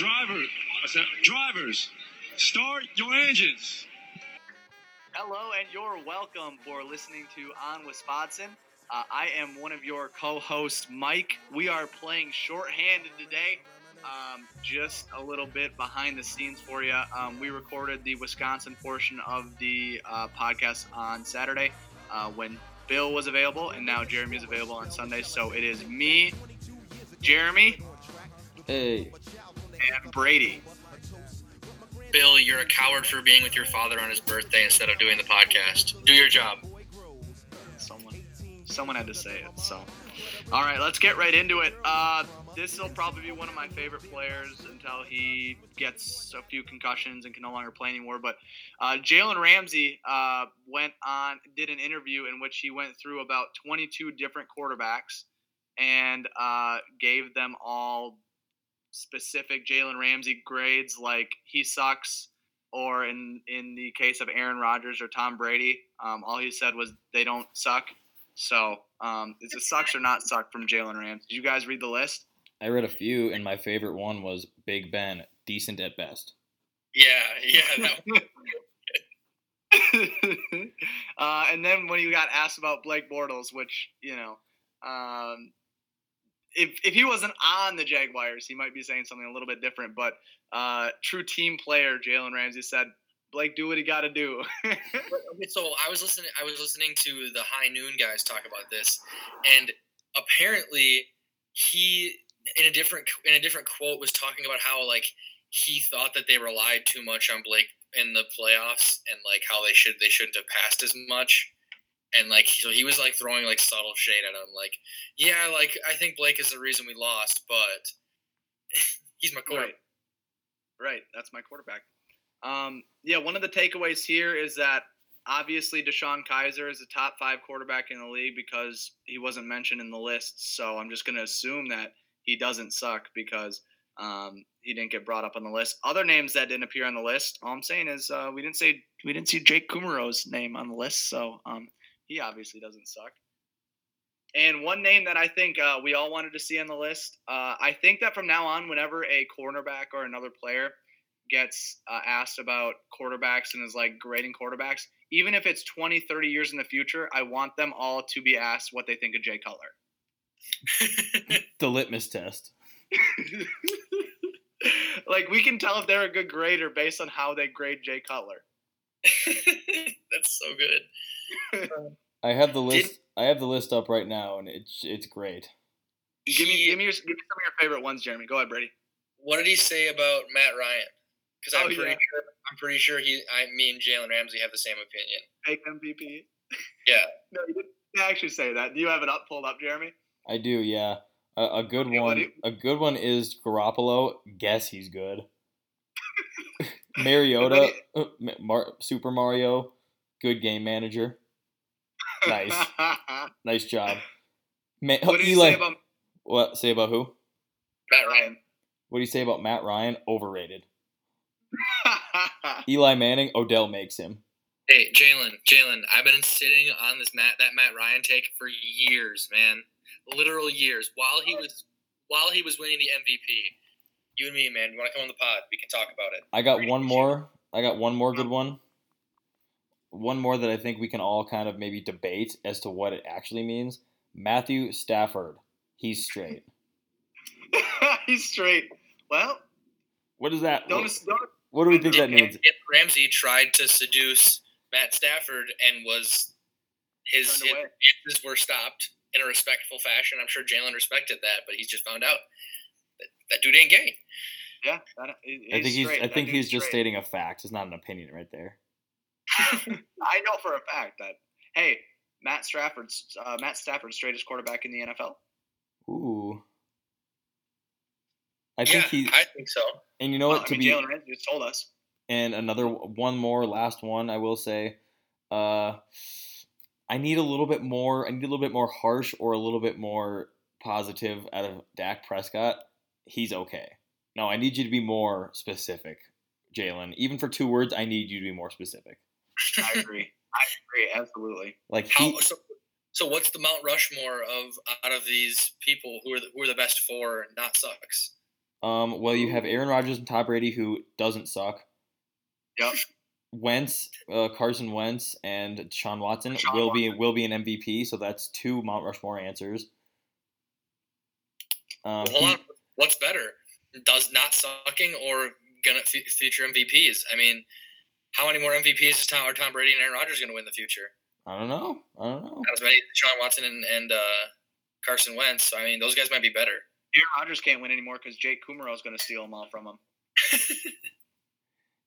Driver, I said, drivers, start your engines. Hello, and you're welcome for listening to On Wisconsin. Uh, I am one of your co-hosts, Mike. We are playing shorthanded today. Um, just a little bit behind the scenes for you. Um, we recorded the Wisconsin portion of the uh, podcast on Saturday uh, when Bill was available, and now Jeremy is available on Sunday. So it is me, Jeremy, Hey, and Brady. Bill, you're a coward for being with your father on his birthday instead of doing the podcast. Do your job. Someone, someone had to say it. So, all right, let's get right into it. Uh, this will probably be one of my favorite players until he gets a few concussions and can no longer play anymore. But uh, Jalen Ramsey uh, went on, did an interview in which he went through about 22 different quarterbacks and uh, gave them all specific Jalen Ramsey grades, like he sucks, or in in the case of Aaron Rodgers or Tom Brady, um, all he said was they don't suck. So um, it's a sucks or not suck from Jalen Ramsey. Did you guys read the list? I read a few, and my favorite one was Big Ben, decent at best. Yeah, yeah. That, uh, and then when you got asked about Blake Bortles, which you know, um, if if he wasn't on the Jaguars, he might be saying something a little bit different. But uh, true team player Jalen Ramsey said, "Blake, do what he got to do." so I was listening. I was listening to the High Noon guys talk about this, and apparently he, in a different in a different quote, was talking about how like he thought that they relied too much on Blake in the playoffs, and like how they should they shouldn't have passed as much. And like so, he was like throwing like subtle shade at him, like, yeah, like I think Blake is the reason we lost, but he's my quarterback. Right. Right. That's my quarterback. Um, yeah, one of the takeaways here is that obviously Deshaun Kizer is a top five quarterback in the league because he wasn't mentioned in the list. So I'm just going to assume that he doesn't suck because um, he didn't get brought up on the list. Other names that didn't appear on the list, all I'm saying is uh, we didn't say we didn't see Jake Kumerow's name on the list. So um, he obviously doesn't suck. And one name that I think uh, we all wanted to see on the list, uh, I think that from now on, whenever a cornerback or another player gets uh, asked about quarterbacks and is like grading quarterbacks, even if it's 20, 30 years in the future, I want them all to be asked what they think of Jay Cutler. The litmus test. like we can tell if they're a good grader based on how they grade Jay Cutler. That's so good. I have the list. I have the list up right now, and it's it's great. Give me, give me, your, give me some of your favorite ones, Jeremy. Go ahead, Brady. What did he say about Matt Ryan? Because I'm Oh, pretty yeah. sure I'm pretty sure he, I, me and Jalen Ramsey have the same opinion. Fake MVP. Yeah, No, you didn't actually say that. Do you have it up, pulled up, Jeremy? I do, yeah. A, a good Okay, one. you- A good one is Garoppolo. Guess he's good. What Mariota, do uh, Ma- Mar- Super Mario, good game manager. Nice. Nice job. Ma- what did you Eli, say about what say about who? Matt Ryan. Ryan? What do you say about Matt Ryan? Overrated. Eli Manning. Odell makes him. Hey, Jalen, Jalen, I've been sitting on this Matt that Matt Ryan take for years, man, literal years. While he was while he was winning the MVP, you and me, man, you want to come on the pod? We can talk about it. I got one more. I got one more good uh-huh. one. One more that I think we can all kind of maybe debate as to what it actually means. Matthew Stafford. He's straight. He's straight. Well, What is that? don't, What, don't what do we think that Jalen means? Ramsey tried to seduce Matt Stafford and was his Turned advances were stopped in a respectful fashion. I'm sure Jalen respected that, but he's just found out that that dude ain't gay. Yeah, that, he- I think he's. straight. I think dude's he's just stating a fact. It's not an opinion right there. I know for a fact that hey, Matt Stafford's uh, Matt Stafford's straightest quarterback in the NFL. Ooh. I yeah, think he. I think so. And you know Well, what? I To mean, be Jalen Ramsey just told us. and another one more, last one. I will say. Uh, I need a little bit more. I need a little bit more harsh or a little bit more positive out of Dak Prescott. He's okay. No, I need you to be more specific, Jalen. Even for two words, I need you to be more specific. I agree. I agree. Absolutely. Like How, he, so, so what's the Mount Rushmore of out of these people who are the, who are the best four? Not sucks. Um, well, you have Aaron Rodgers and Tom Brady, who doesn't suck. Yep. Wentz, uh, Carson Wentz, and Sean Watson Deshaun will be will be an MVP. So that's two Mount Rushmore answers. Um, Well, hold he- on. What's better? Does not sucking or gonna f- future MVPs? I mean, how many more MVPs is Tom or Tom Brady and Aaron Rodgers gonna win in the future? I don't know. I don't know. Not as many as Sean Watson and, and uh, Carson Wentz. I mean, those guys might be better. Aaron Rodgers can't win anymore because Jake Kumerow is going to steal them all from him.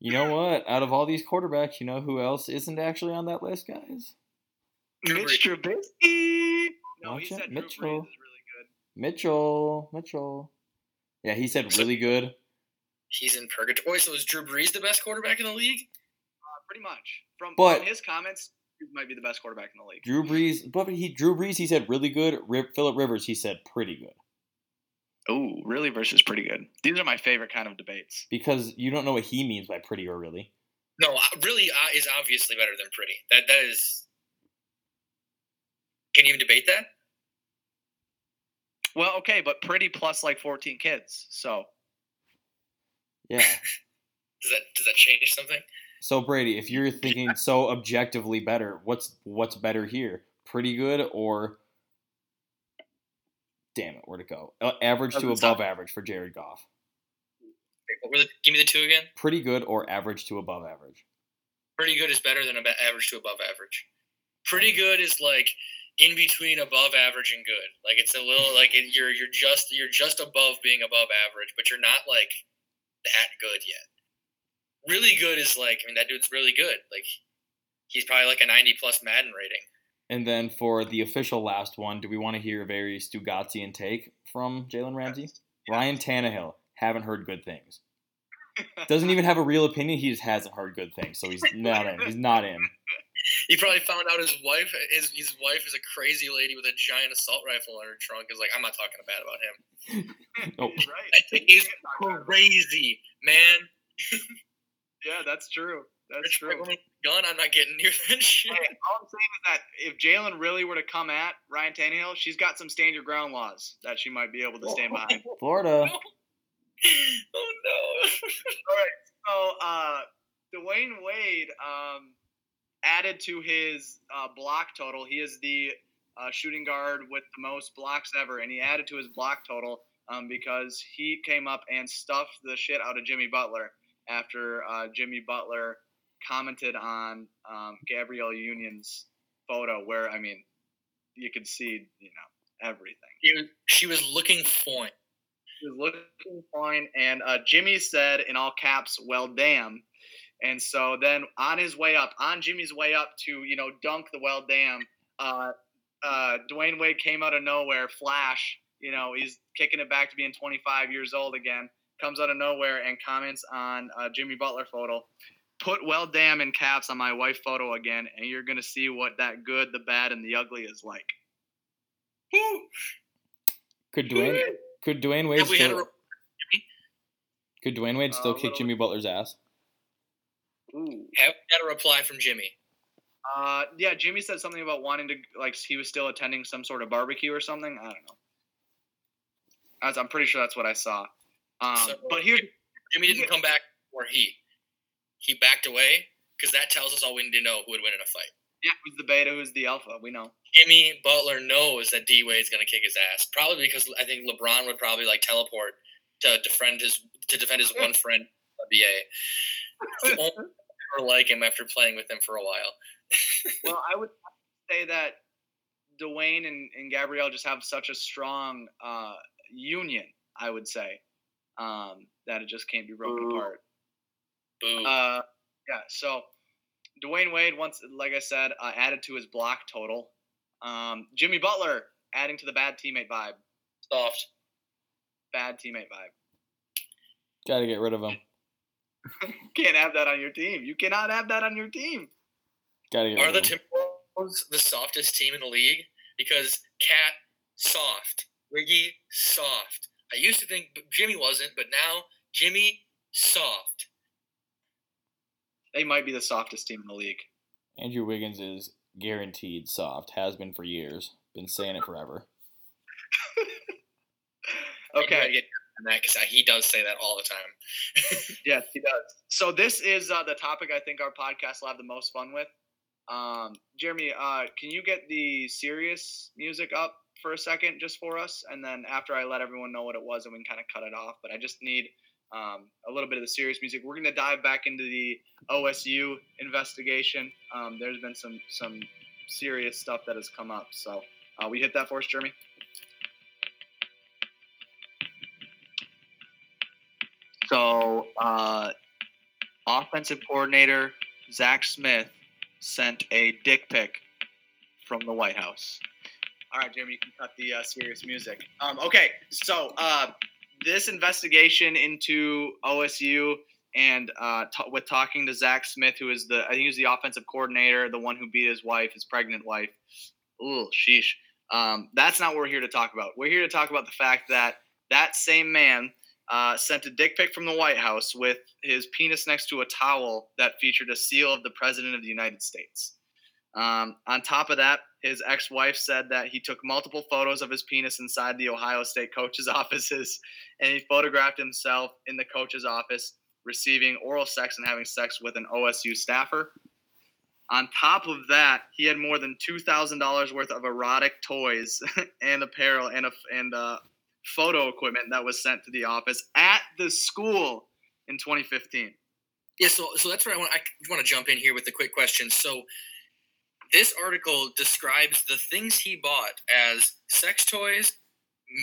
You know what? Out of all these quarterbacks, you know who else isn't actually on that list, guys? Drew Mitch Trubisky. No, Watch he out, said Drew Mitchell. Brees is really good. Mitchell. Mitchell. Yeah, he said really good. He's in purgatory. So is Drew Brees the best quarterback in the league? Pretty much. From, But- from his comments, he might be the best quarterback in the league. Drew Brees, but he Drew Brees, he said really good. Rip Philip Rivers, he said pretty good. Oh, really versus pretty good. These are my favorite kind of debates. Because you don't know what he means by pretty or really. No, uh, really uh, is obviously better than pretty. That that is. Can you even debate that? Well, okay, but pretty plus like 14 kids. So Yeah. Does that does that change something? So Brady, if you're thinking so objectively better, what's what's better here? Pretty good or damn it, where'd it go? Uh, average to above average for Jared Goff. The, give me the two again. Pretty good or average to above average. Pretty good is better than average to above average. Pretty good is like in between above average and good. Like it's a little like you're you're just you're just above being above average, but you're not like that good yet. Really good is like I mean that dude's really good. Like he's probably like a 90 plus Madden rating. And then for the official last one, do we want to hear a very Stugatzian take from Jalen Ramsey? Ryan Tannehill, haven't heard good things. Doesn't even have a real opinion. He just hasn't heard good things, so he's not in. He's not in. He probably found out his wife his his wife is a crazy lady with a giant assault rifle in her trunk. Is like I'm not talking bad about him. Oh, He's right. He's crazy, man. Yeah, that's true. That's Rich true. White woman with a gun. I'm not getting near that shit. Hey, all I'm saying is that if Jalen really were to come at Ryan Tannehill, she's got some stand your ground laws that she might be able to stand behind. Florida. oh no. All right, so, uh, Dwyane Wade um, added to his uh, block total. He is the uh, shooting guard with the most blocks ever, and he added to his block total um, because he came up and stuffed the shit out of Jimmy Butler after uh, Jimmy Butler commented on um, Gabrielle Union's photo, where I mean, you could see, you know, everything. She was, she was looking fine. She was looking fine, and uh, Jimmy said in all caps, "Well, damn." And so then on his way up, on Jimmy's way up to you know dunk the well damn, uh, uh, Dwyane Wade came out of nowhere, flash. You know he's kicking it back to being 25 years old again. Comes out of nowhere and comments on uh, Jimmy Butler photo. Put well damn in caps on my wife photo again, and you're gonna see what that good, the bad, and the ugly is like. Woo. Could Dwyane could Dwyane Wade Have we had a still could Dwyane Wade still Uh, kick little- Jimmy Butler's ass? Ooh. have we had a reply from Jimmy? Uh, yeah, Jimmy said something about wanting to, like, he was still attending some sort of barbecue or something. I don't know. That's, I'm pretty sure that's what I saw. Um, So- but here, Jimmy didn't come back or he. He backed away because that tells us all we need to know who would win in a fight. yeah, who's the beta, who's the alpha? We know. Jimmy Butler knows that D Wade's gonna kick his ass. Probably because I think LeBron would probably like teleport to defend his to defend his one friend NBA. Won't like him after playing with him for a while. well, I would say that Dwyane and, and Gabrielle just have such a strong uh, union. I would say um, that it just can't be broken Boo. apart. Boo. Uh, yeah. So Dwyane Wade, once like I said, uh, added to his block total. Um, Jimmy Butler adding to the bad teammate vibe. Soft. Bad teammate vibe. Got to get rid of him. Can't have that on your team. You cannot have that on your team. Got to get Are rid the of him. Timberwolves the softest team in the league? Because Cat soft, Wiggy soft. I used to think Jimmy wasn't, but now Jimmy soft. They might be the softest team in the league. Andrew Wiggins is guaranteed soft. Has been for years. Been saying it forever. You gotta Okay. get that because he does say that all the time. Yes, he does. So this is uh, the topic I think our podcast will have the most fun with. Um, Jeremy, uh, can you get the serious music up for a second just for us? And then after I let everyone know what it was, and we can kind of cut it off. But I just need um, a little bit of the serious music. We're going to dive back into the OSU investigation. Um, there's been some some serious stuff that has come up. So uh, we hit that for us, Jeremy. So, uh, offensive coordinator Zach Smith sent a dick pic from the White House. All right, Jeremy, you can cut the uh, serious music. Um, okay, so uh, this investigation into OSU and uh, t- with talking to Zach Smith, who is the I think he was the offensive coordinator, the one who beat his wife, his pregnant wife. Ooh, sheesh. Um, that's not what we're here to talk about. We're here to talk about the fact that that same man uh, sent a dick pic from the White House with his penis next to a towel that featured a seal of the President of the United States. Um, on top of that, his ex wife said that he took multiple photos of his penis inside the Ohio State coach's offices, and he photographed himself in the coach's office receiving oral sex and having sex with an OSU staffer. On top of that, he had more than two thousand dollars worth of erotic toys and apparel and a, and uh, photo equipment that was sent to the office at the school in 2015. Yeah, so so that's where I want I want to jump in here with a quick question. So this article describes the things he bought as sex toys,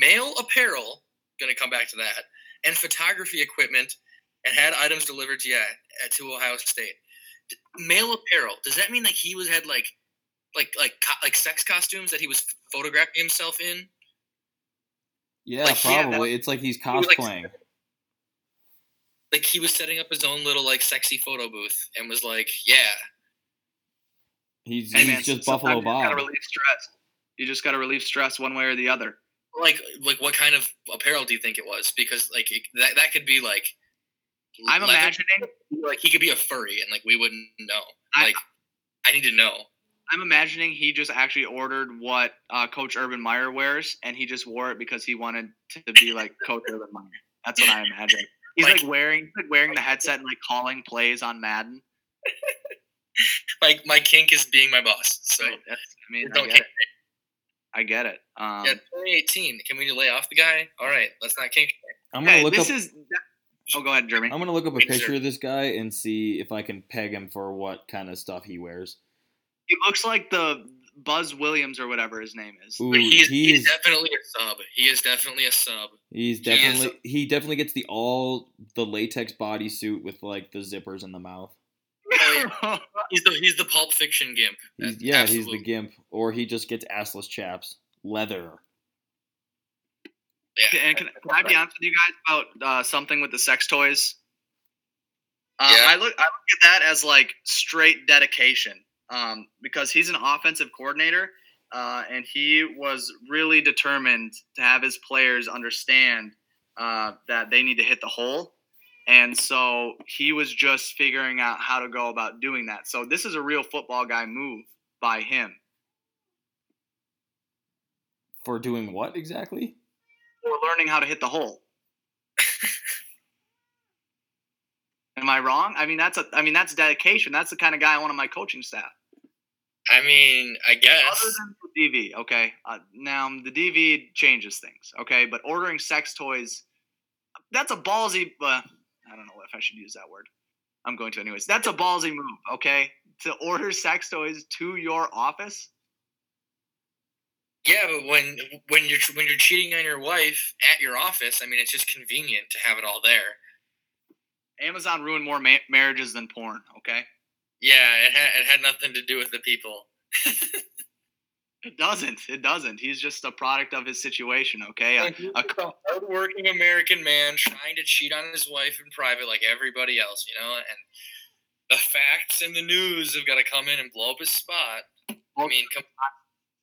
male apparel, going to come back to that, and photography equipment, and had items delivered yeah to Ohio State. D- Male apparel. Does that mean like he was had like like like like sex costumes that he was photographing himself in? Yeah, Like, yeah, probably. it's like he's was, like, cosplaying. Like he was setting up his own little like sexy photo booth and was like, yeah, he's Hey, he's man, just sometimes Buffalo you gotta Bob. relieve stress. You just got to relieve stress one way or the other. like like what kind of apparel do you think it was? Because like it, that that could be like I'm leather- imagining. like he could be a furry and like we wouldn't know. I- Like I need to know. I'm imagining he just actually ordered what uh, Coach Urban Meyer wears, and he just wore it because he wanted to be like Coach Urban Meyer. That's what I imagine. He's Like- like, wearing he's, like wearing the headset and like calling plays on Madden. Like my kink is being my boss. So Right, that's, I mean, I don't get kink. it. I get it. Um, Yeah, 2018. Can we lay off the guy? All right, let's not kink. I'm gonna okay, look this up. is. Oh, go ahead, Jeremy. I'm gonna look up a Picture. picture of this guy and see if I can peg him for what kind of stuff he wears. He looks like the Buzz Williams or whatever his name is. Ooh, But he's, he's he's definitely a sub. He is definitely a sub. he's he is- definitely he definitely gets the all the latex bodysuit with like the zippers in the mouth. He's the he's the Pulp Fiction gimp. He's, yeah, he's the gimp, or he just gets assless chaps, leather. Yeah. and can, can I be honest with you guys about uh, something with the sex toys? Uh, Yeah. I look I look at that as like straight dedication, um, because he's an offensive coordinator, uh, and he was really determined to have his players understand uh, that they need to hit the hole, and so he was just figuring out how to go about doing that. So this is a real football guy move by him. For doing what exactly? For learning how to hit the hole. Am I wrong? I mean, that's a. I mean, that's dedication. That's the kind of guy I want on my coaching staff. I mean, I guess. Other than the DV, okay. Uh, now the DV changes things, okay. But ordering sex toys, that's a ballsy. Uh, I don't know if I should use that word. I'm going to anyways. That's a ballsy move, okay. To order sex toys to your office. Yeah, but when when you're when you're cheating on your wife at your office, I mean, it's just convenient to have it all there. Amazon ruined more ma- marriages than porn, okay. Yeah, it had, it had nothing to do with the people. It doesn't. It doesn't. He's just a product of his situation, okay. A- Like, he's a a hardworking American man trying to cheat on his wife in private, like everybody else, you know. And the facts and the news have got to come in and blow up his spot. I mean, come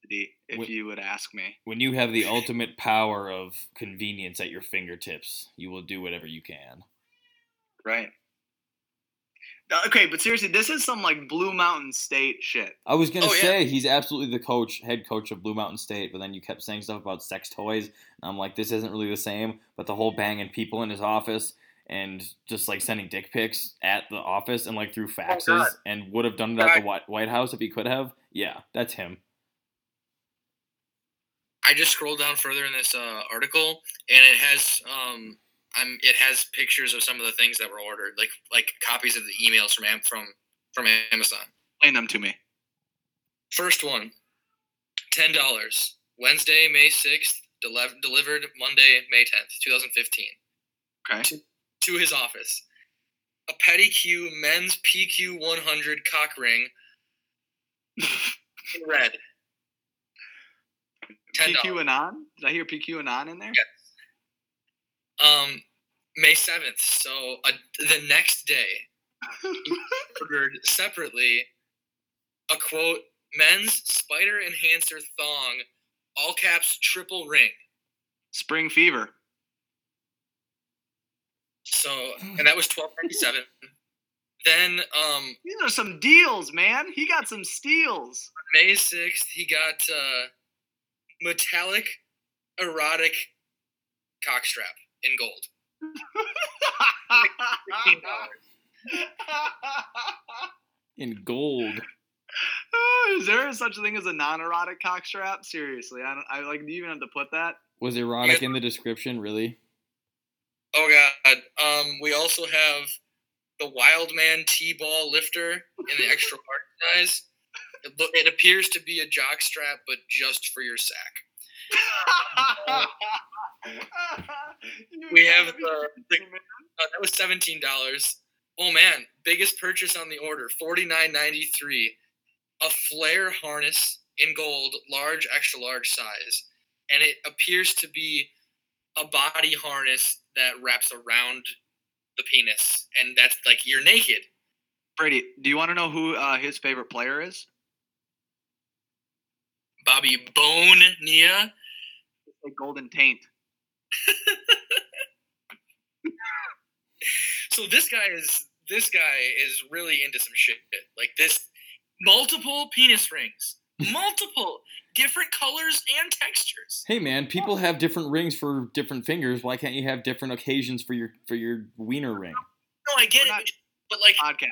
city, if Wh- you would ask me. When you have the ultimate power of convenience at your fingertips, you will do whatever you can. Right. Okay, but seriously, this is some like Blue Mountain State shit. I was gonna Oh, yeah. say he's absolutely the coach, head coach of Blue Mountain State, but then you kept saying stuff about sex toys, and I'm like, this isn't really the same. But the whole banging people in his office and just like sending dick pics at the office and like through faxes, God. and would have done it at the White White House if he could have. Yeah, that's him. I just scrolled down further in this uh, article, and it has um, I'm it has pictures of some of the things that were ordered, like like copies of the emails from from from Amazon. Explain them to me. First one, ten dollars. Wednesday, May sixth, deliv- delivered Monday, May tenth, two thousand fifteen, Okay. to his office. A Petty Q men's PQ one hundred cock ring in red. Ten PQ. Anon? Did I hear PQ Anon in there? Yes. Um, May seventh. So uh, the next day, ordered separately a quote men's spider enhancer thong all caps triple ring Spring Fever. so and that was 1297 then um These are some deals, man. He got some steals. may 6th he got uh metallic erotic cockstrap in gold $15. In gold. Is there such a thing as a non-erotic cockstrap? Seriously, I don't. I like. Do you even have to put that? Was erotic in the description, really? oh god um we also have the wild man t-ball lifter in the extra large size it, lo- it appears to be a jock strap but just for your sack We have the- the- Uh, that was seventeen dollars. Oh man, biggest purchase on the order, forty nine ninety three. A flare harness in gold, large, extra large size, and it appears to be a body harness that wraps around the penis, and that's like you're naked. Brady, do you want to know who uh, his favorite player is? Bobby Bone Nia. A Golden Taint. So this guy is this guy is really into some shit. Like this, multiple penis rings, multiple different colors and textures. Hey man, people have different rings for different fingers. Why can't you have different occasions for your for your wiener ring? No, I get We're it, not- but like Podcast.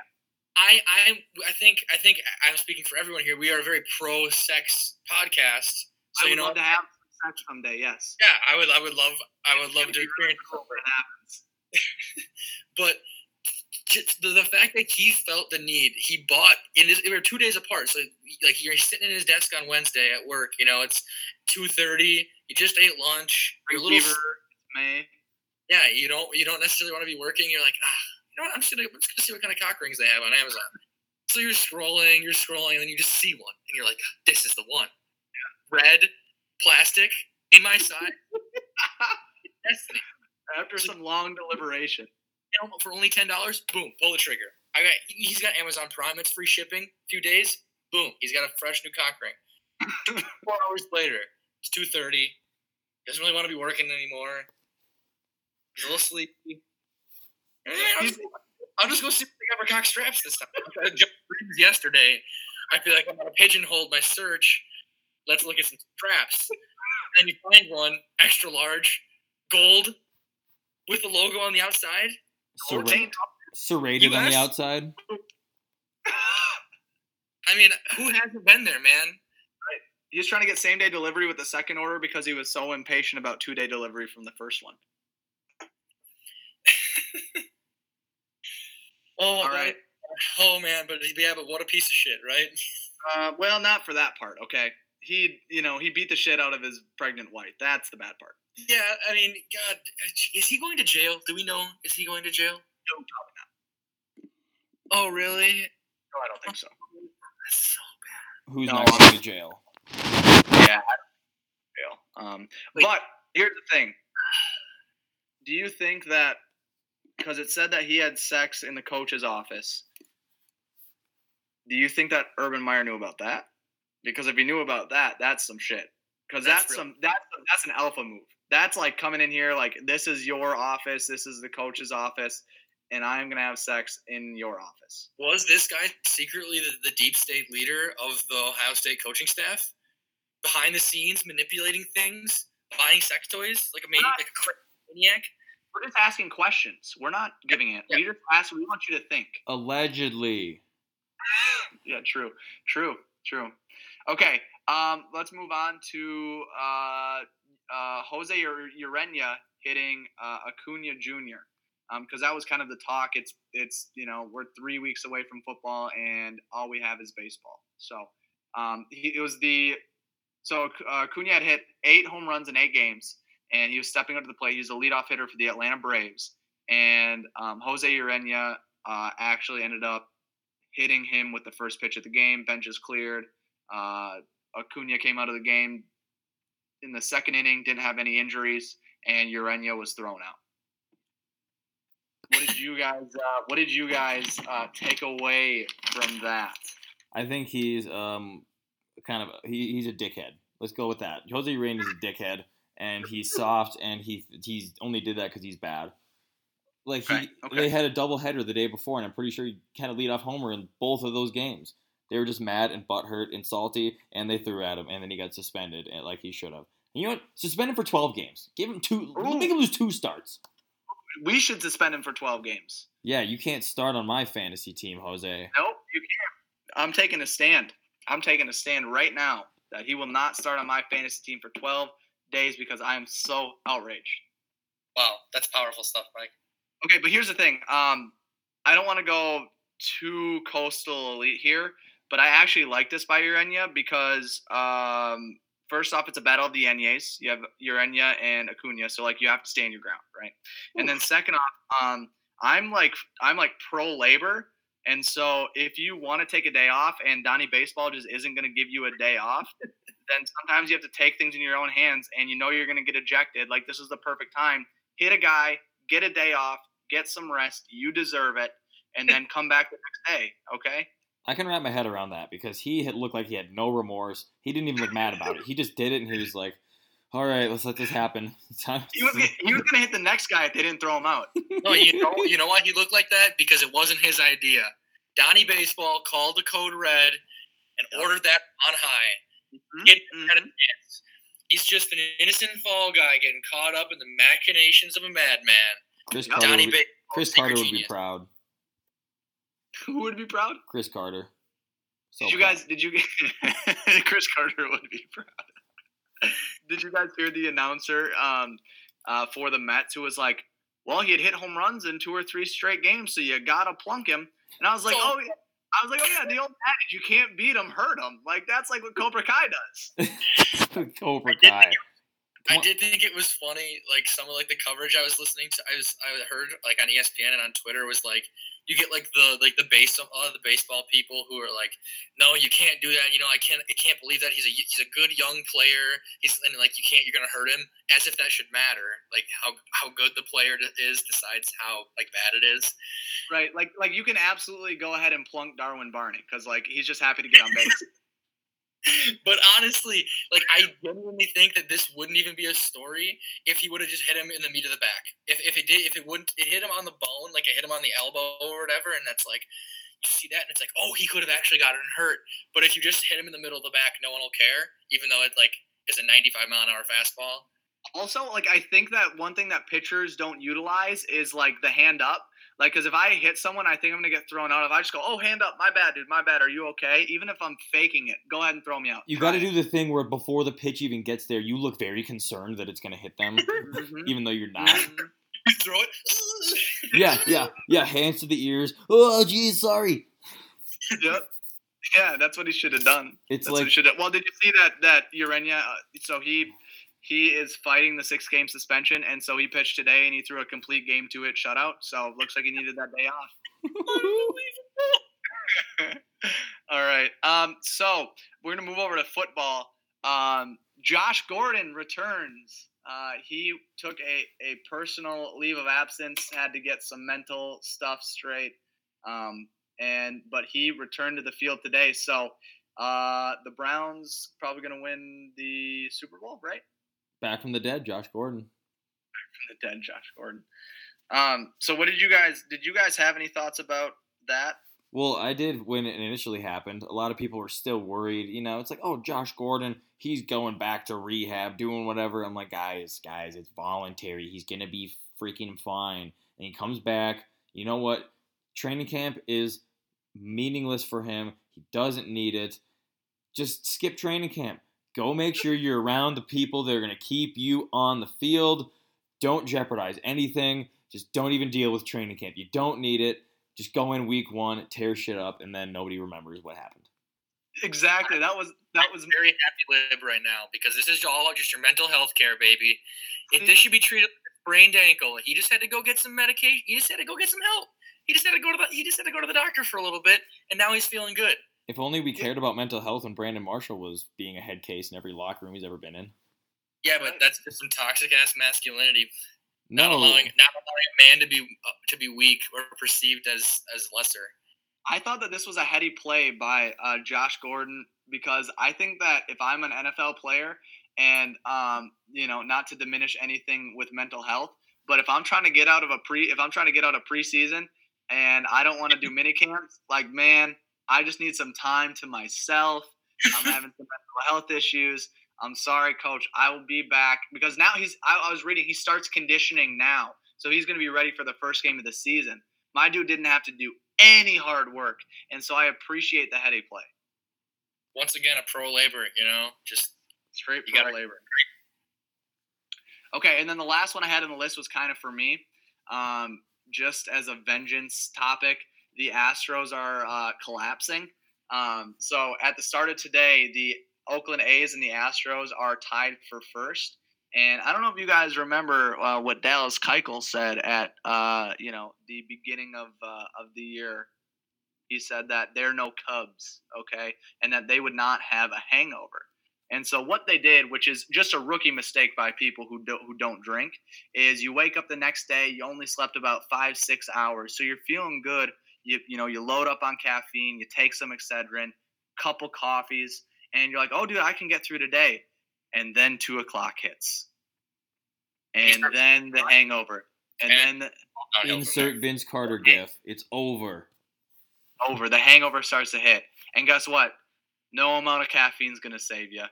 I, I, I think, I think I'm speaking for everyone here. We are a very pro-sex podcast. So I you know, love to have sex someday. Yes. yeah, I would, I would love, I would love to experience. cool if it happens. But the, the fact that he felt the need, he bought in his. They were two days apart, so like you're sitting in his desk on Wednesday at work. You know, it's two thirty. You just ate lunch. You're a little. Fever. May. Yeah, you don't you don't necessarily want to be working. You're like, ah, you know what? I'm just gonna, I'm just gonna see what kind of cock rings they have on Amazon. So you're scrolling, you're scrolling, and then you just see one, and you're like, this is the one. Red, plastic, in my side. Destiny. After some long deliberation. For only ten dollars, boom, pull the trigger. I got he's got Amazon Prime. It's free shipping. a few days, boom, he's got a fresh new cock ring. Four hours later, it's two thirty. Doesn't really want to be working anymore. He's a little sleepy. I'll, just, I'll just go see if they got for cock straps this time. I tried to jump rings yesterday. I feel like I'm gonna pigeonhole my search. Let's look at some straps. then you find one extra large, gold, with the logo on the outside. Serra- Taint. serrated on the outside. I mean, who hasn't been there, man? He was trying to get same day delivery with the second order because he was so impatient about two day delivery from the first one. Oh, All that- right. Oh man, but yeah, but what a piece of shit, right? Uh, well, not for that part. Okay. He, you know, he beat the shit out of his pregnant wife. That's the bad part. Yeah, I mean, God, is he going to jail? Do we know? Is he going to jail? No, probably not. Oh, really? No, I don't think so. That's so bad. Who's No, not going to jail? Yeah, I don't feel. Um, Wait. but here's the thing. Do you think that because it said that he had sex in the coach's office? Do you think that Urban Meyer knew about that? Because if he knew about that, that's some shit. Because That's that's, some that's that's an alpha move. That's like coming in here like this is your office, this is the coach's office, and I am gonna have sex in your office. Was this guy secretly the, the deep state leader of the Ohio State coaching staff? Behind the scenes, manipulating things, buying sex toys like a maniac, not- like a maniac. We're just asking questions. We're not giving it. Yeah. We just ask. We want you to think. Allegedly. Yeah, true, true, true. Okay, um, let's move on to uh, uh, Jose Ure- Urena hitting uh, Acuna Jr. Because that was kind of the talk. It's it's you know we're three weeks away from football and all we have is baseball. So um, he, it was the so uh, Acuna had hit eight home runs in eight games and he was stepping up to the plate. He was a leadoff hitter for the Atlanta Braves and um, Jose Urena uh, actually ended up hitting him with the first pitch of the game. Benches cleared. Uh, Acuna came out of the game in the second inning, didn't have any injuries, and Urena was thrown out. What did you guys? Uh, what did you guys uh, take away from that? I think he's um kind of he, he's a dickhead. Let's go with that. Jose Rain is a dickhead, and he's soft, and he he's only did that because he's bad. Like he, Okay, okay. they had a double header the day before, and I'm pretty sure he kind of lead off homer in both of those games. They were just mad and butthurt and salty, and they threw at him, and then he got suspended, and like he should have. And you know what? Suspend him for 12 games. Give him two. Ooh. Make him lose two starts. We should suspend him for 12 games. Yeah, you can't start on my fantasy team, Jose. Nope, you can't. I'm taking a stand. I'm taking a stand right now that he will not start on my fantasy team for 12 days because I am so outraged. Wow, that's powerful stuff, Mike. Okay, but here's the thing. Um, I don't want to go too coastal elite here, but I actually like this by Urena because um, first off, it's a battle of the Enyes. You have Urena and Acuna, so like you have to stand your ground, right? And then second off, um, I'm like I'm like pro labor, and so if you want to take a day off and Donnie Baseball just isn't going to give you a day off, then sometimes you have to take things in your own hands, and you know you're going to get ejected. Like this is the perfect time. Hit a guy, get a day off, get some rest. You deserve it, and then come back the next day. Okay. I can wrap my head around that because he had looked like he had no remorse. He didn't even look mad about it. He just did it, and he was like, "All right, let's let this happen." It's time. He was he was gonna hit the next guy if they didn't throw him out. No, you know, you know why he looked like that? Because it wasn't his idea. Donnie Baseball called the code red and ordered that on high. Get Mhm. had a chance. He's just an innocent fall guy getting caught up in the machinations of a madman. Chris Yeah. Carter. Donnie Would be, Chris Carter would be proud. Who would be proud? Chris Carter. So did you proud. guys? Did you? Chris Carter would be proud. did you guys hear the announcer um, uh, for the Mets who was like, "Well, he had hit home runs in two or three straight games, so you gotta plunk him." And I was like, So- "Oh yeah." I was like, "Oh yeah, the old adage: you can't beat him, hurt him." Like that's like what Cobra Kai does. Cobra Kai. I did think it was funny, like some of like the coverage I was listening to. I was I heard like on ESPN and on Twitter was like you get like the like the base of the baseball people who are like, no, you can't do that. You know, I can't I can't believe that he's a he's a good young player. He's and like you can't you're gonna hurt him as if that should matter. Like how how good the player is decides how like bad it is. Right? Like like you can absolutely go ahead and plunk Darwin Barney because like he's just happy to get on base. But honestly, like I genuinely think that this wouldn't even be a story if he would have just hit him in the meat of the back. If, if it did, if it wouldn't, it hit him on the bone, like it hit him on the elbow or whatever, and that's like you see that, and it's like, oh, he could have actually gotten hurt. But if you just hit him in the middle of the back, no one will care, even though it like is a 95 mile an hour fastball. Also, like I think that one thing that pitchers don't utilize is like the hand up. Like, because if I hit someone, I think I'm gonna get thrown out. If I just go, "Oh, hand up, my bad, dude, my bad. Are you okay?" Even if I'm faking it, go ahead and throw me out. You got to do the thing where before the pitch even gets there, you look very concerned that it's going to hit them, Mhm. even though you're not. Mhm. You throw it. Yeah, yeah, yeah. Hands to the ears. Oh, geez, sorry. yep. Yeah, that's what he should have done. It's That's what he like should have. Well, did you see that that Urania? Uh, so he he is fighting the six game suspension, and so he pitched today, and he threw a complete game to it shutout. So it looks like he needed that day off. All right. Um, so we're gonna move over to football. Um, Josh Gordon returns. Uh, he took a, a personal leave of absence, had to get some mental stuff straight. Um, and but he returned to the field today. So uh, the Browns probably gonna win the Super Bowl, right? back from the dead, Josh Gordon. Back from the dead Josh Gordon. Um, so what did you guys did you guys have any thoughts about that? Well, I did when it initially happened. A lot of people were still worried. You know, it's like, oh, Josh Gordon, he's going back to rehab, doing whatever. I'm like, guys, guys, it's voluntary. He's gonna be freaking fine. And he comes back. You know what? Training camp is meaningless for him. He doesn't need it. Just skip training camp. Go make sure you're around the people that are gonna keep you on the field. Don't jeopardize anything. Just don't even deal with training camp. You don't need it just go in week one, tear shit up, and then nobody remembers what happened. Exactly. That was that was I'm very happy lib right now because this is all just your mental health care, baby. If this should be treated like a sprained ankle, he just had to go get some medication. He just had to go get some help. He just had to go to the he just had to go to the doctor for a little bit, and now he's feeling good. If only we cared about mental health when Brandon Marshall was being a head case in every locker room he's ever been in. Yeah, but that's just some toxic ass masculinity. No, Not allowing not allowing a man to be uh, to be weak or perceived as as lesser. I thought that this was a heady play by uh, Josh Gordon because I think that if I'm an NFL player and um, you know, not to diminish anything with mental health, but if I'm trying to get out of a pre, if I'm trying to get out of preseason and I don't want to do mini camps, like man, I just need some time to myself. I'm having some mental health issues. I'm sorry, coach. I will be back because now he's. I, I was reading. He starts conditioning now, so he's going to be ready for the first game of the season. My dude didn't have to do any hard work, and so I appreciate the heady play. Once again, a pro labor, you know, just Straight pro gotta- labor. Okay, and then the last one I had on the list was kind of for me, um, just as a vengeance topic. The Astros are uh, collapsing. Um, so at the start of today, the Oakland A's and the Astros are tied for first. And I don't know if you guys remember uh, what Dallas Keuchel said at uh, you know the beginning of uh, of the year. He said that they're no Cubs, okay, and that they would not have a hangover. And so what they did, which is just a rookie mistake by people who don't who don't drink, is you wake up the next day, you only slept about five six hours, so you're feeling good. You you know you load up on caffeine, you take some Excedrin, couple coffees, and you're like, oh dude, I can get through today. And then two o'clock hits, and then the hangover, and And- then downhill from insert there. Vince Carter gif. It's over. over. The hangover starts to hit. And guess what? No amount of caffeine is going to save you.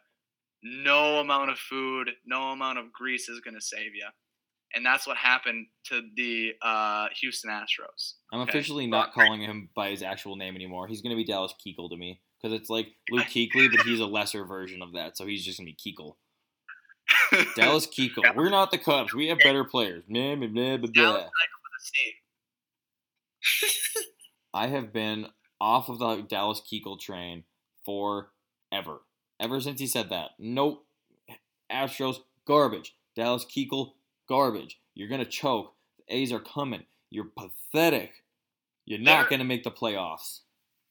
No amount of food, no amount of grease is going to save you. And that's what happened to the uh, Houston Astros. I'm Okay. officially not calling him by his actual name anymore. He's gonna be Dallas Keuchel to me because it's like Luke Kuechly, but he's a lesser version of that. So he's just gonna be Keuchel. Dallas Keuchel. We're not the Cubs. We have better players. Blah, blah, blah, blah, blah. Dallas I have been off of the Dallas Keuchel train forever. Ever since he said that. Nope. Astros, garbage. Dallas Keuchel, garbage. You're going to choke. The A's are coming. You're pathetic. You're not going to make the playoffs.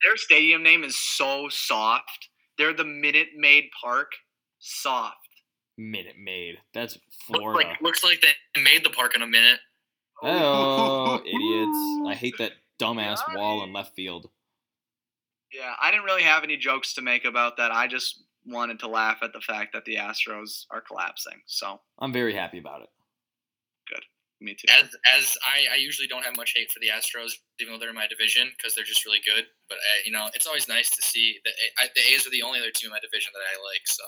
Their stadium name is so soft. They're the Minute Maid Park. Soft. Minute Maid. That's Looks Florida. like, looks like they made the park in a minute. Oh, idiots. I hate that dumbass wall in left field. Yeah, I didn't really have any jokes to make about that. I just wanted to laugh at the fact that the Astros are collapsing. So, I'm very happy about it. Me too. As as I, I usually don't have much hate for the Astros, even though they're in my division because they're just really good. But uh, you know, it's always nice to see that I, the A's are the only other team in my division that I like. So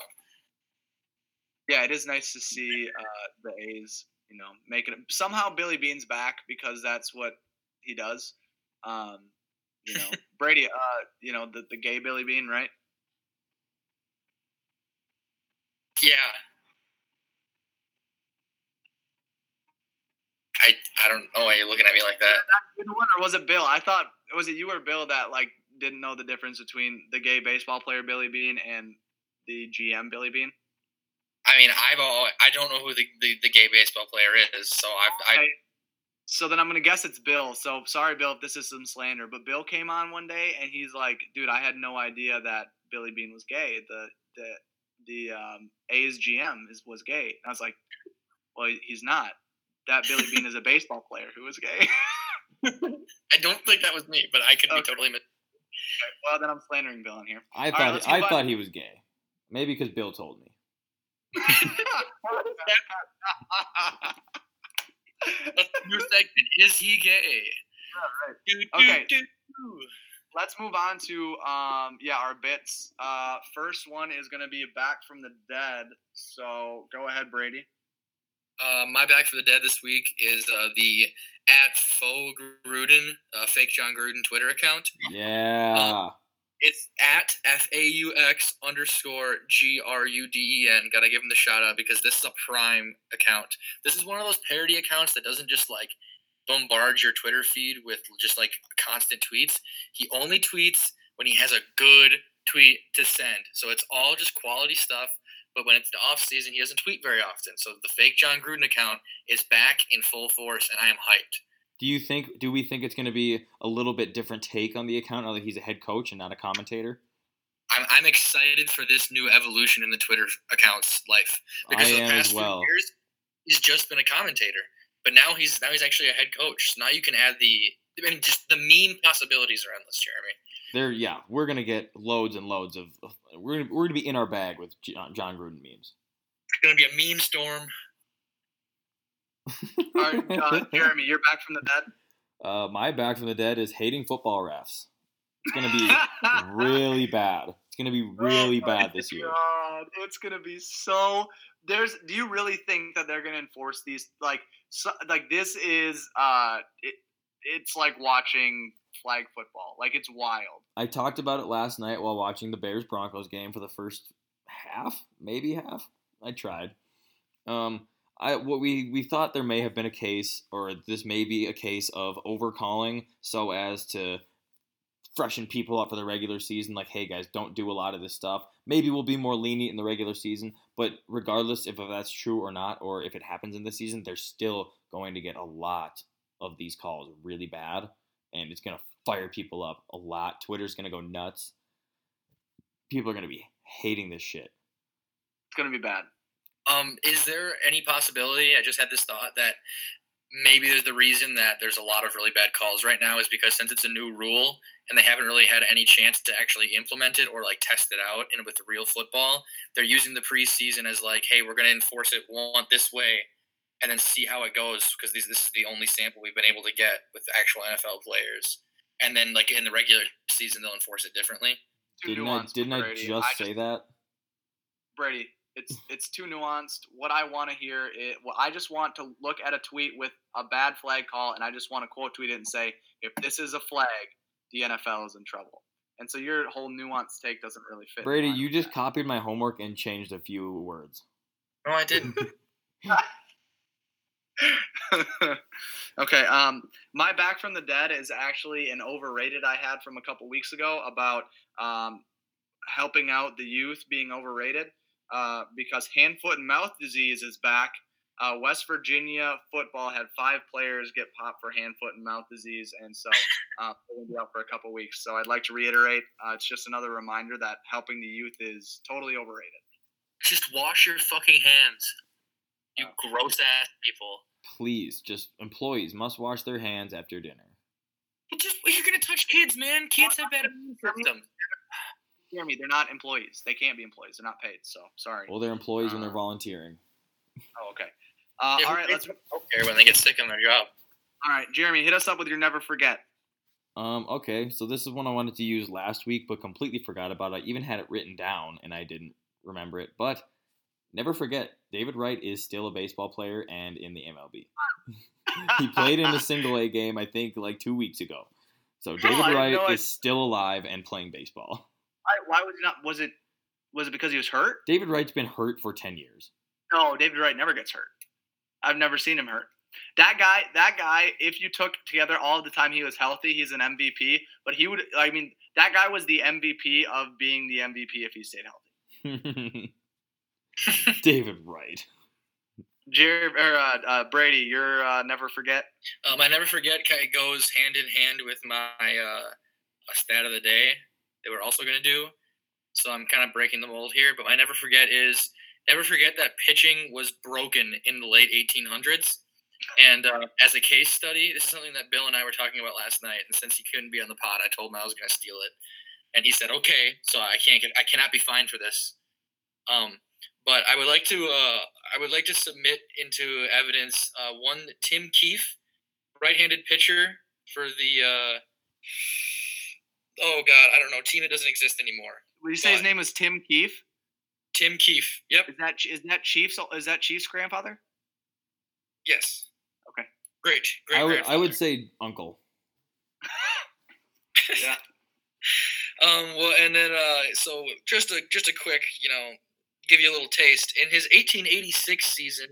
yeah, it is nice to see uh, the A's, you know, making it. Somehow Billy Beane's back because that's what he does. Um, you know, Brady, uh, you know, the, the gay Billy Bean, right? yeah, I I don't know why you're looking at me like that. One, or was it Bill? I thought was it you or Bill that like didn't know the difference between the gay baseball player Billy Bean and the GM Billy Beane. I mean, I've all, I don't know who the, the, the gay baseball player is, so I've I. So then I'm gonna guess it's Bill. So sorry, Bill, if this is some slander. But Bill came on one day and he's like, "Dude, I had no idea that Billy Bean was gay. The the the um, A's GM is was gay." And I was like, "Well, he's not. That Billy Bean is a baseball player who is gay." I don't think that was me, but I could be totally. Mis- well, then I'm slandering Bill in here. I All right, thought let's I move on. thought he was gay. Maybe because Bill told me. New segment. Is he gay? right. Do, do, Okay. do, do. Let's move on to um yeah our bits. Uh, first one is gonna be back from the dead. So go ahead, Brady. Uh, my back for the dead this week is uh, the at faux Gruden, uh, fake Jon Gruden Twitter account. Yeah. It's at F A U X underscore G R U D E N. Gotta give him the shout out because this is a prime account. This is one of those parody accounts that doesn't just like bombard your Twitter feed with just like constant tweets. He only tweets when he has a good tweet to send. So it's all just quality stuff. But when it's the off season, he doesn't tweet very often. So the fake Jon Gruden account is back in full force, and I am hyped. Do you think? Do we think it's going to be a little bit different take on the account now that he's a head coach and not a commentator? I'm, I'm excited for this new evolution in the Twitter account's life because I for the past as few years he's just been a commentator, but now he's now he's actually a head coach. So now you can add the I mean, just the meme possibilities are endless, Jeremy. There, yeah, we're gonna get loads and loads of. of- We're gonna, we're gonna be in our bag with Jon, Jon Gruden memes. It's gonna be a meme storm. All right, uh, Jeremy, you're back from the dead. Uh, my back from the dead is hating football refs. It's gonna be really bad. It's gonna be really Oh bad this year. It's gonna be so. There's. Do you really think that they're gonna enforce these? Like, so, like this is. Uh, it, it's like watching flag football. Like it's wild. I talked about it last night while watching the Bears Broncos game for the first half, maybe half. I tried. Um, I what we we thought there may have been a case, or this may be a case of overcalling so as to freshen people up for the regular season. Like, hey guys, don't do a lot of this stuff. Maybe we'll be more lenient in the regular season, but regardless if that's true or not, or if it happens in the season, they're still going to get a lot of these calls really bad, and it's gonna fire people up a lot. Twitter's gonna go nuts. People are gonna be hating this shit. It's gonna be bad. Um, is there any possibility? I just had this thought that maybe there's the reason that there's a lot of really bad calls right now is because since it's a new rule and they haven't really had any chance to actually implement it or like test it out and with real football, they're using the preseason as like, hey, we're going to enforce it one this way, and then see how it goes because this this is the only sample we've been able to get with actual NFL players. And then like in the regular season, they'll enforce it differently. Too Didn't I? Didn't I Brady. just say that? Brady, it's it's too nuanced. What I want to hear is, well, I just want to look at a tweet with a bad flag call, and I just want to quote tweet it and say, if this is a flag, the NFL is in trouble. And so your whole nuanced take doesn't really fit. Brady, you just that. copied my homework and changed a few words. No, I didn't. okay. Um, my back from the dead is actually an overrated I had from a couple weeks ago about um, helping out the youth being overrated uh, because hand, foot, and mouth disease is back. Uh, West Virginia football had five players get popped for hand, foot, and mouth disease, and so uh, to be out for a couple weeks. So I'd like to reiterate, uh, it's just another reminder that helping the youth is totally overrated. Just wash your fucking hands. You Oh. gross ass people. Please, just employees must wash their hands after dinner. But just you're gonna touch kids, man. Kids have bad immune systems. Jeremy, they're not employees. They can't be employees. They're not paid. So sorry. Well, they're employees when they're Uh, volunteering. Oh, okay. Uh, Yeah, all who right, pays let's. for healthcare when they get sick on their job. All right, Jeremy, hit us up with your never forget. Um, okay, so this is one I wanted to use last week, but completely forgot about. I even had it written down and I didn't remember it. But never forget, David Wright is still a baseball player and in the MLB. he played in a single A game, I think, like two weeks ago. So David Wright is still alive and playing baseball. Why, why was he not? Was it? Was it because he was hurt? David Wright's been hurt for ten years. No, David Wright never gets hurt. I've never seen him hurt. That guy, that guy. If you took together all the time he was healthy, he's an MVP. But he would. I mean, that guy was the MVP of being the MVP if he stayed healthy. David Wright. Jerry or uh, uh, Brady, you're uh, never forget. Um, I never forget kind of goes hand in hand with my uh, stat of the day that we're also going to do. So I'm kind of breaking the mold here, but my never forget is never forget that pitching was broken in the late 1800s. And uh, as a case study, this is something that Bill and I were talking about last night. And since he couldn't be on the pod, I told him I was going to steal it. And he said, "Okay." So I can't get, I cannot be fined for this. Um, But I would like to uh, I would like to submit into evidence uh, one Tim Keefe, right-handed pitcher for the uh, oh god I don't know team that doesn't exist anymore. Would you say his name was Tim Keefe? Tim Keefe. Yep. Is that is that Chiefs? Is that Chiefs' grandfather? Yes. Okay. Great. Great. I would I would say uncle. Yeah. Um, well, and then uh, so just a just a quick, you know, give you a little taste. In his 1886 season,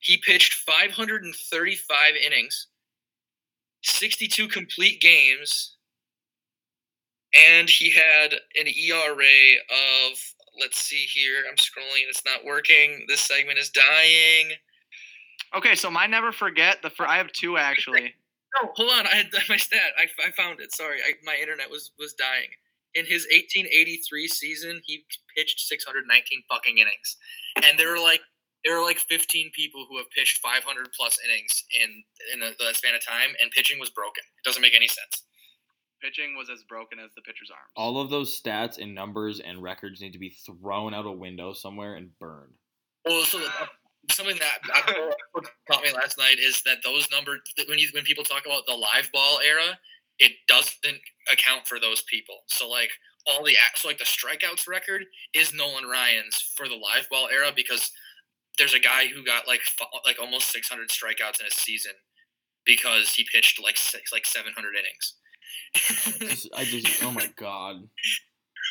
he pitched 535 innings, 62 complete games, and he had an ERA of let's see here. I'm scrolling it's not working. This segment is dying. Okay, so my never forget the fir- I have two actually. No, hold on. I had my stat. I, I found it. Sorry, I, my internet was was dying. In his 1883 season, he pitched 619 fucking innings, and there were like there were like 15 people who have pitched 500 plus innings in in the, the span of time, and pitching was broken. It doesn't make any sense. Pitching was as broken as the pitcher's arms. All of those stats and numbers and records need to be thrown out a window somewhere and burned. Well, so uh, something that I- taught me last night is that those numbers when you when people talk about the live ball era, it doesn't account for those people. So like all the acts, so like the strikeouts record is Nolan Ryan's for the live ball era because there's a guy who got like like almost 600 strikeouts in a season because he pitched like six like 700 innings. Just, I just oh my god.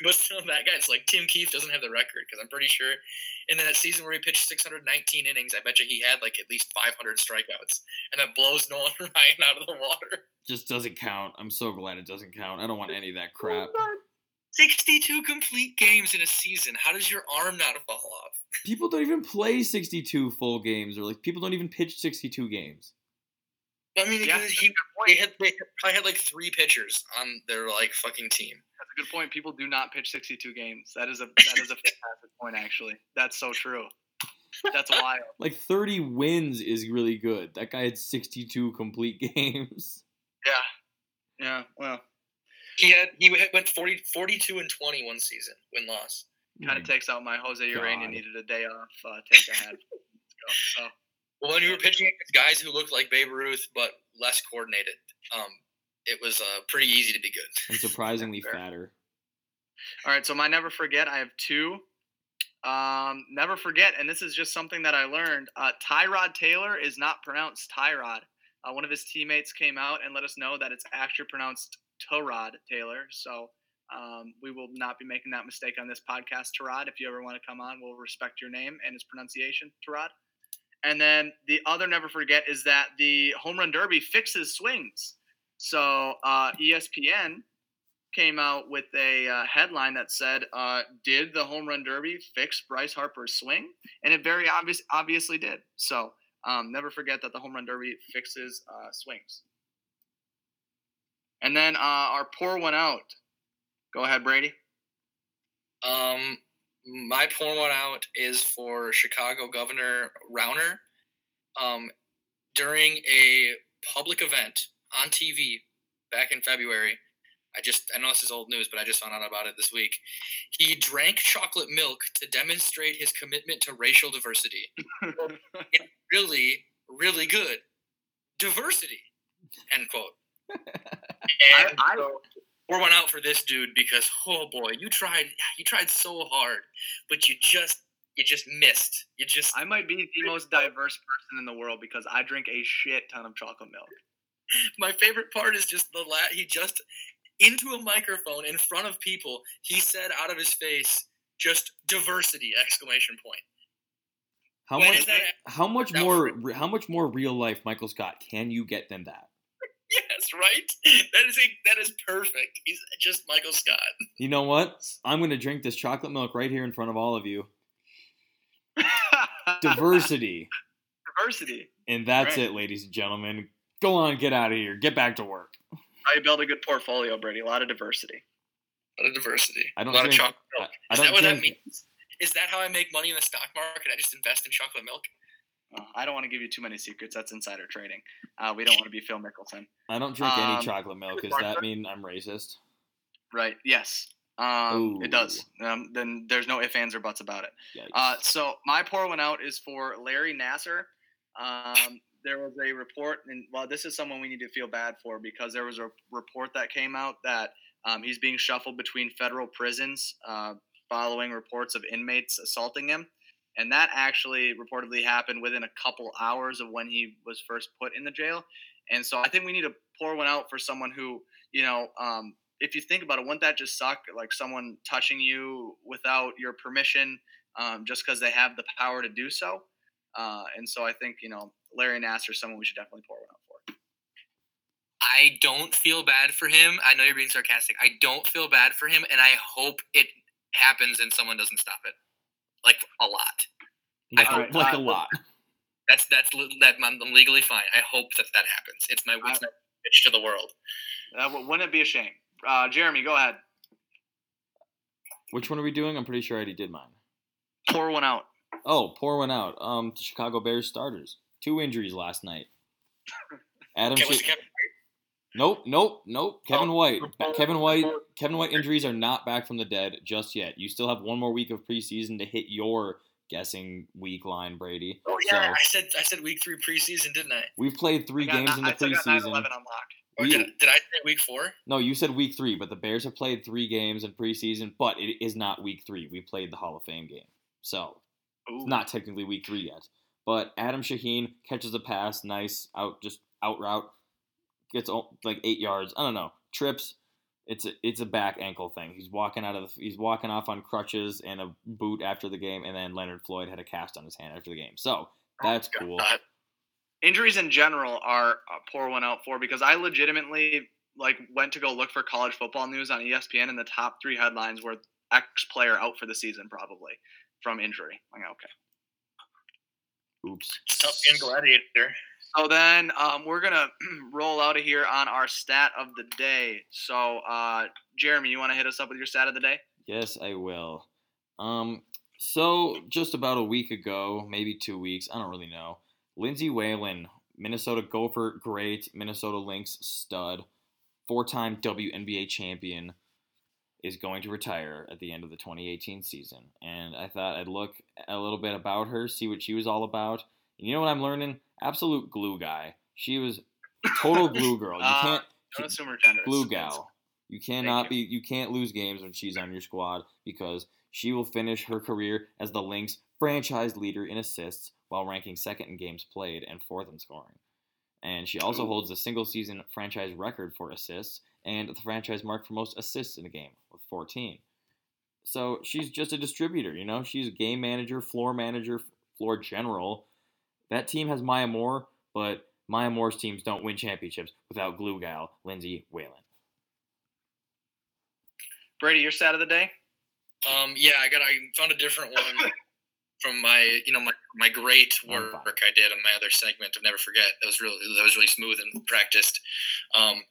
But still, that guy's like Tim Keefe doesn't have the record because I'm pretty sure in that season where he pitched 619 innings, I bet you he had like at least 500 strikeouts, and that blows Nolan Ryan out of the water. Just doesn't count. I'm so glad it doesn't count. I don't want any of that crap. 62 complete games in a season. How does your arm not fall off? People don't even play 62 full games, or like people don't even pitch 62 games. I mean, Yeah, he they had they probably had like three pitchers on their like fucking team. That's a good point. People do not pitch 62 games. That is a that is a fantastic point actually. That's so true. That's wild. Like 30 wins is really good. That guy had 62 complete games. Yeah. Yeah. Well, He had he went 40, 42 and twenty one one season win loss. kind of takes out my Jose Ureña needed a day off. Uh, take I had. So Well, when you were pitching against guys who looked like Babe Ruth but less coordinated, um, it was uh, pretty easy to be good. and surprisingly fatter. All right, so my never forget. I have two. Um, never forget, and this is just something that I learned. Uh, Tyrod Taylor is not pronounced Tyrod. Uh, one of his teammates came out and let us know that it's actually pronounced Tyrod Taylor. So um, we will not be making that mistake on this podcast, Tyrod. If you ever want to come on, we'll respect your name and its pronunciation, Tyrod. And then the other never forget is that the home run derby fixes swings. So uh, ESPN came out with a uh, headline that said, uh, "Did the home run derby fix Bryce Harper's swing?" And it very obvious, obviously did. So um, never forget that the home run derby fixes uh, swings. And then uh, our pour one out. Go ahead, Brady. Um, my pour one out is for Chicago Governor Rauner. Um, during a public event on TV back in February, I just I know this is old news, but I just found out about it this week. He drank chocolate milk to demonstrate his commitment to racial diversity. it's really, really good. Diversity. End quote. And I- so pour one out for this dude because oh boy, you tried you tried so hard, but you just you just missed. You just I might be the most diverse person in the world because I drink a shit ton of chocolate milk. my favorite part is just the la he just into a microphone in front of people, he said out of his face just diversity exclamation point. How When much? that? How much more? How much more real life Michael Scott can you get than that? Yes, right? That is a, that is perfect. He's just Michael Scott. You know what? I'm gonna drink this chocolate milk right here in front of all of you. Diversity, Diversity. and that's Right. it, ladies and gentlemen. Go on, get out of here. Get back to work. I you build a good portfolio, Brady? A lot of diversity. A lot of diversity. I don't a lot drink- of chocolate milk. I Is don't that what that means? Is that how I make money in the stock market? I just invest in chocolate milk. Uh, I don't want to give you too many secrets. That's insider trading. Uh, we don't want to be Phil Mickelson. I don't drink Um, any chocolate milk. Does that mean I'm racist? Right. Yes. Um, it does. Um, then there's no ifs, ands, or buts about it. Uh, so my pour one out is for Larry Nassar. Um, there was a report, and well, this is someone we need to feel bad for because there was a report that came out that um, he's being shuffled between federal prisons uh, following reports of inmates assaulting him, and that actually reportedly happened within a couple hours of when he was first put in the jail. And so I think we need to pour one out for someone who, you know, um, if you think about it, wouldn't that just suck? Like someone touching you without your permission, um, just because they have the power to do so. Uh, and so I think you know Larry Nassar is someone we should definitely pour one out for. I don't feel bad for him. I know you're being sarcastic. I don't feel bad for him, and I hope it happens and someone doesn't stop it, like a lot. like, I- a, like I- a lot. That's that's that I'm I'm legally fine. I hope that that happens. It's my it's my pitch to the world. Uh, w- wouldn't it be a shame? Uh, Jeremy, go ahead. Which one are we doing? I'm pretty sure I already did mine. Pour one out. Oh, pour one out. Um, the Chicago Bears starters. Two injuries last night. Adam. Okay, what's Sha- the cap- Nope, nope, nope. Kevin Oh, White. Kevin White. Kevin White injuries are not back from the dead just yet. You still have one more week of preseason to hit your guessing week line, Brady. Oh yeah, So I said I said week three preseason, didn't I? we've played three games in the I still got 9/11 unlocked. Or We- did, did I say week four? No, you said week three, but the Bears have played three games in preseason, but it is not week three. We played the Hall of Fame game. So Ooh. it's not technically week three yet. But Adam Shaheen catches a pass, nice out, just out route, gets o- like eight yards. I don't know, trips. It's a it's a back ankle thing. He's walking out of the he's walking off on crutches and a boot after the game, and then Leonard Floyd had a cast on his hand after the game. So oh that's cool. God. injuries in general are a pour one out for because I legitimately like went to go look for college football news on ESPN and the top three headlines were X player out for the season probably from injury. I'm like, okay. Oops. It's tough being gladiator. So then um, we're gonna roll out of here on our stat of the day. So uh, Jeremy, you want to hit us up with your stat of the day? Yes, I will. Um, so just about a week ago, maybe two weeks, I don't really know. Lindsay Whalen, Minnesota Gopher, great Minnesota Lynx stud, four-time WNBA champion, is going to retire at the end of the 2018 season. And I thought I'd look a little bit about her, see what she was all about. And you know what I'm learning? Absolute glue guy. She was total glue girl. You Uh, can't Don't assume her gender. glue gal. You cannot be you can't lose games when she's on your squad because she will finish her career as the Lynx franchise leader in assists while ranking second in games played and fourth in scoring. And she also holds the single season franchise record for assists and the franchise mark for most assists in a game with 14. So she's just a distributor, you know? She's a game manager, floor manager, floor general. That team has Maya Moore, but Maya Moore's teams don't win championships without glue gal Lindsay Whalen. Brady, your stat of the day? Um, yeah, I got. I found a different one from my, you know, my, my great work. I did on my other segment of Never Forget. That was really that was really smooth and practiced. Um,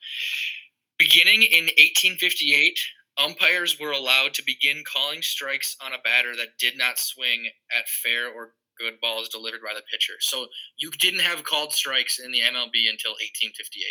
beginning in 1858, umpires were allowed to begin calling strikes on a batter that did not swing at fair or good balls delivered by the pitcher. So you didn't have called strikes in the MLB until 1858.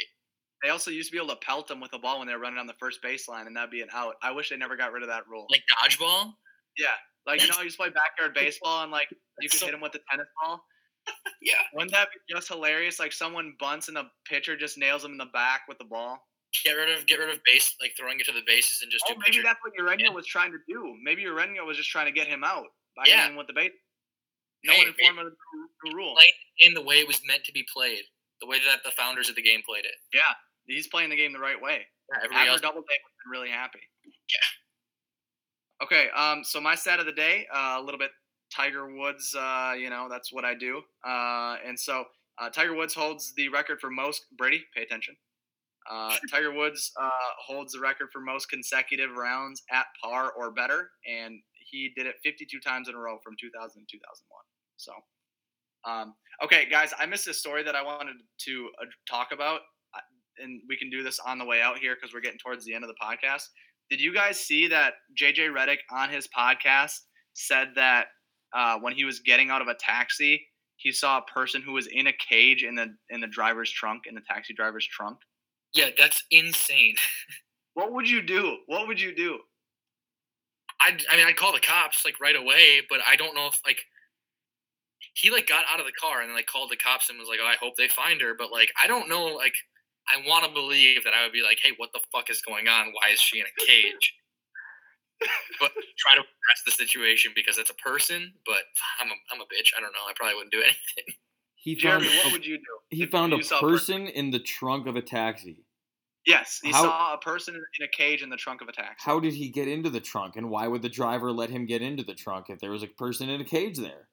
They also used to be able to pelt them with a ball when they were running on the first baseline, and that'd be an out. I wish they never got rid of that rule. Like dodgeball. yeah, like you know, you used to play backyard baseball, and like you could so- hit them with the tennis ball. Yeah. Wouldn't that be just hilarious? Like someone bunts and the pitcher just nails them in the back with the ball. Get rid of get rid of base like throwing it to the bases and just Oh, do maybe pitcher. that's what Ureña was trying to do. Maybe Ureña was just trying to get him out by Yeah. hitting with the base. No Hey, one informed the rule. In the way it was meant to be played, the way that the founders of the game played it. Yeah, he's playing the game the right way. Yeah, everybody After else. double take, I'm really happy. Yeah. Okay, um, so my stat of the day, uh, a little bit Tiger Woods. Uh, you know, that's what I do. Uh, and so uh, Tiger Woods holds the record for most. Brady, pay attention. Uh, Tiger Woods uh, holds the record for most consecutive rounds at par or better, and he did it 52 times in a row from 2000 to 2001. So, um, okay, guys, I missed a story that I wanted to uh, talk about and we can do this on the way out here because we're getting towards the end of the podcast. Did you guys see that JJ Redick on his podcast said that uh, when he was getting out of a taxi, he saw a person who was in a cage in the in the driver's trunk, in the taxi driver's trunk? Yeah, that's insane. What would you do? What would you do? I I mean I'd call the cops like right away, but I don't know if like he like got out of the car and then like called the cops and was like, "Oh, I hope they find her." But like I don't know like I want to believe that I would be like, "Hey, what the fuck is going on? Why is she in a cage?" but try to address the situation because it's a person. But I'm a, I'm a bitch. I don't know. I probably wouldn't do anything. He found Jeremy, a, what would you do? he found a you saw person in the trunk of a taxi. Yes, he How- saw a person in in a cage in the trunk of a taxi. How did he get into the trunk, and why would the driver let him get into the trunk if there was a person in a cage there?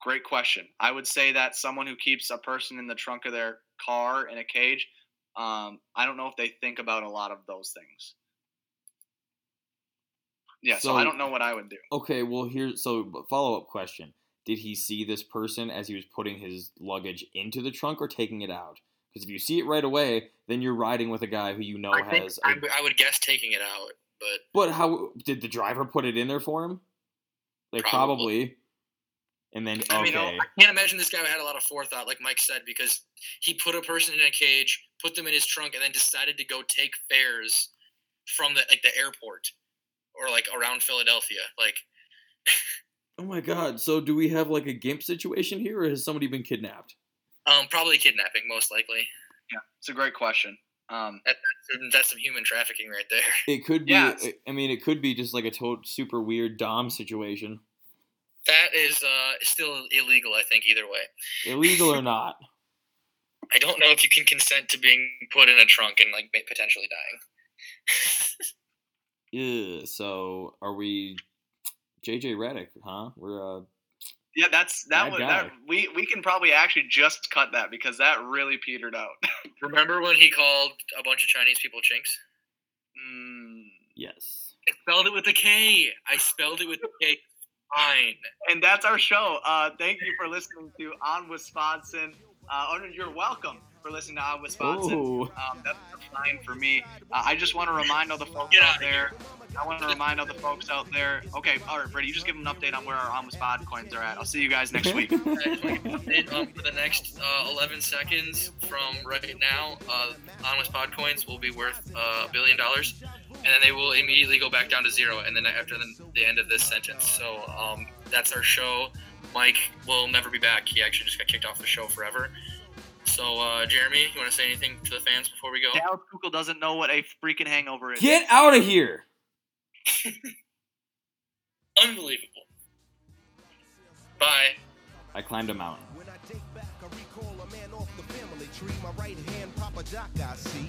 Great question. I would say that someone who keeps a person in the trunk of their car in a cage, um, I don't know if they think about a lot of those things. Yeah, so, I don't know what I would do. Okay, well here so follow up question. Did he see this person as he was putting his luggage into the trunk or taking it out? Because if you see it right away, then you're riding with a guy who you know I think has. I, A, I would guess taking it out, but but how did the driver put it in there for him? Like Probably. probably. And then I mean, I can't imagine this guy had a lot of forethought, like Mike said, because he put a person in a cage, put them in his trunk, and then decided to go take fares from the like the airport or like around Philadelphia. Like, oh my god. So do we have like a gimp situation here, or has somebody been kidnapped? um, probably kidnapping, most likely. Yeah, it's a great question. Um, That's some human trafficking right there. It could be. Yes. I mean, it could be just like a total super weird dom situation, That is uh, still illegal, I think, either way. illegal or not. I don't know if you can consent to being put in a trunk and like potentially dying. Yeah. So are we? JJ Redick, huh? We're uh. yeah, that's that Bad one. That, we we can probably actually just cut that because that really petered out. Remember when he called a bunch of Chinese people chinks? mm. Yes. I spelled it with a K. I spelled it with a K. Fine. And that's our show. Uh, thank you for listening to On Wisconsin. Uh, oh, you're welcome for listening to On Wisconsin. Ooh. Um, that's fine for me. Uh, I just want to remind all the folks Get out there. I want to remind all the folks out there. Okay, all right, Brady, you just give them an update on where our On Spot coins are at. I'll see you guys next week. And, um, for the next uh, 11 seconds from right now, uh, Honest Pod coins will be worth uh, a billion dollars, and then they will immediately go back down to zero, and then after the, the end of this sentence. So um, that's our show. Mike will never be back. He actually just got kicked off the show forever. So, uh, Jeremy, you want to say anything to the fans before we go? Dallas Keuchel doesn't know what a freaking hangover is. Get out of here. Unbelievable. Bye. I climbed a mountain. When I take back, I recall a man off the family tree. My right hand, Papa Doc, I see.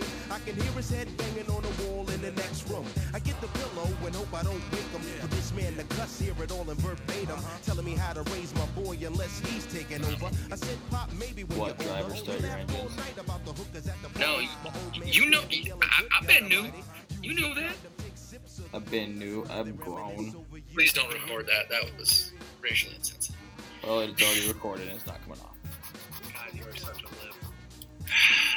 I can hear his head banging on the wall in the next room. I get the pillow and hope I don't wake him. For this man to cuss, hear it all in verbatim. Uh-huh. Telling me how to raise my boy unless he's taking over. I said, Pop, maybe when What, you're driver, older, start your laugh all engines? night about the hookers at the No, bar. you- My old man you know- yelling I- I bet good knew. You knew that? I've been new. I've grown. Please don't record that. That was racially insensitive. Well, it's already recorded and it's not coming off. God, you are such a lib.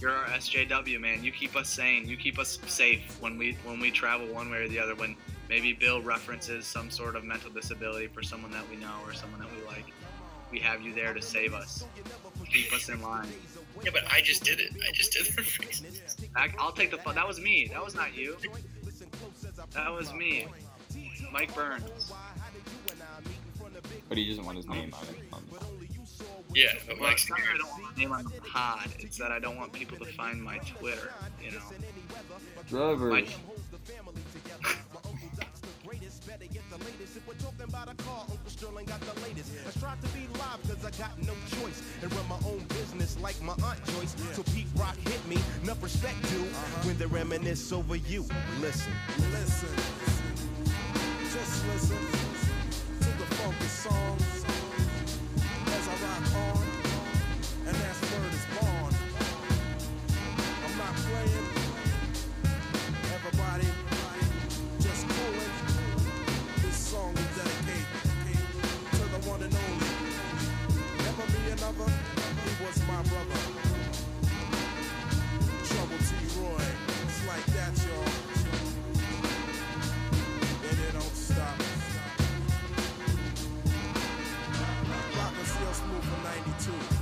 You're our SJW man. You keep us sane. You keep us safe when we when we travel one way or the other. When maybe Bill references some sort of mental disability for someone that we know or someone that we like, we have you there to save us. Keep us in line. Yeah, but I just did it. I just did it. I, I'll take the fun. That was me. That was not you. That was me. Mike Burns. But he doesn't want his name on it. On the, yeah, but Well, Mike's it's not that I don't want my name on the pod. It's that I don't want people to find my Twitter. You know. driver. My, I strive to be live cause I got no choice and run my own business like my aunt Joyce. So Pete Rock hit me, enough respect due when they reminisce over you. Listen. Listen, just listen to the funky songs was my brother. Trouble T Roy, it's like that, y'all. And it don't stop. Rockin' still smooth from 92.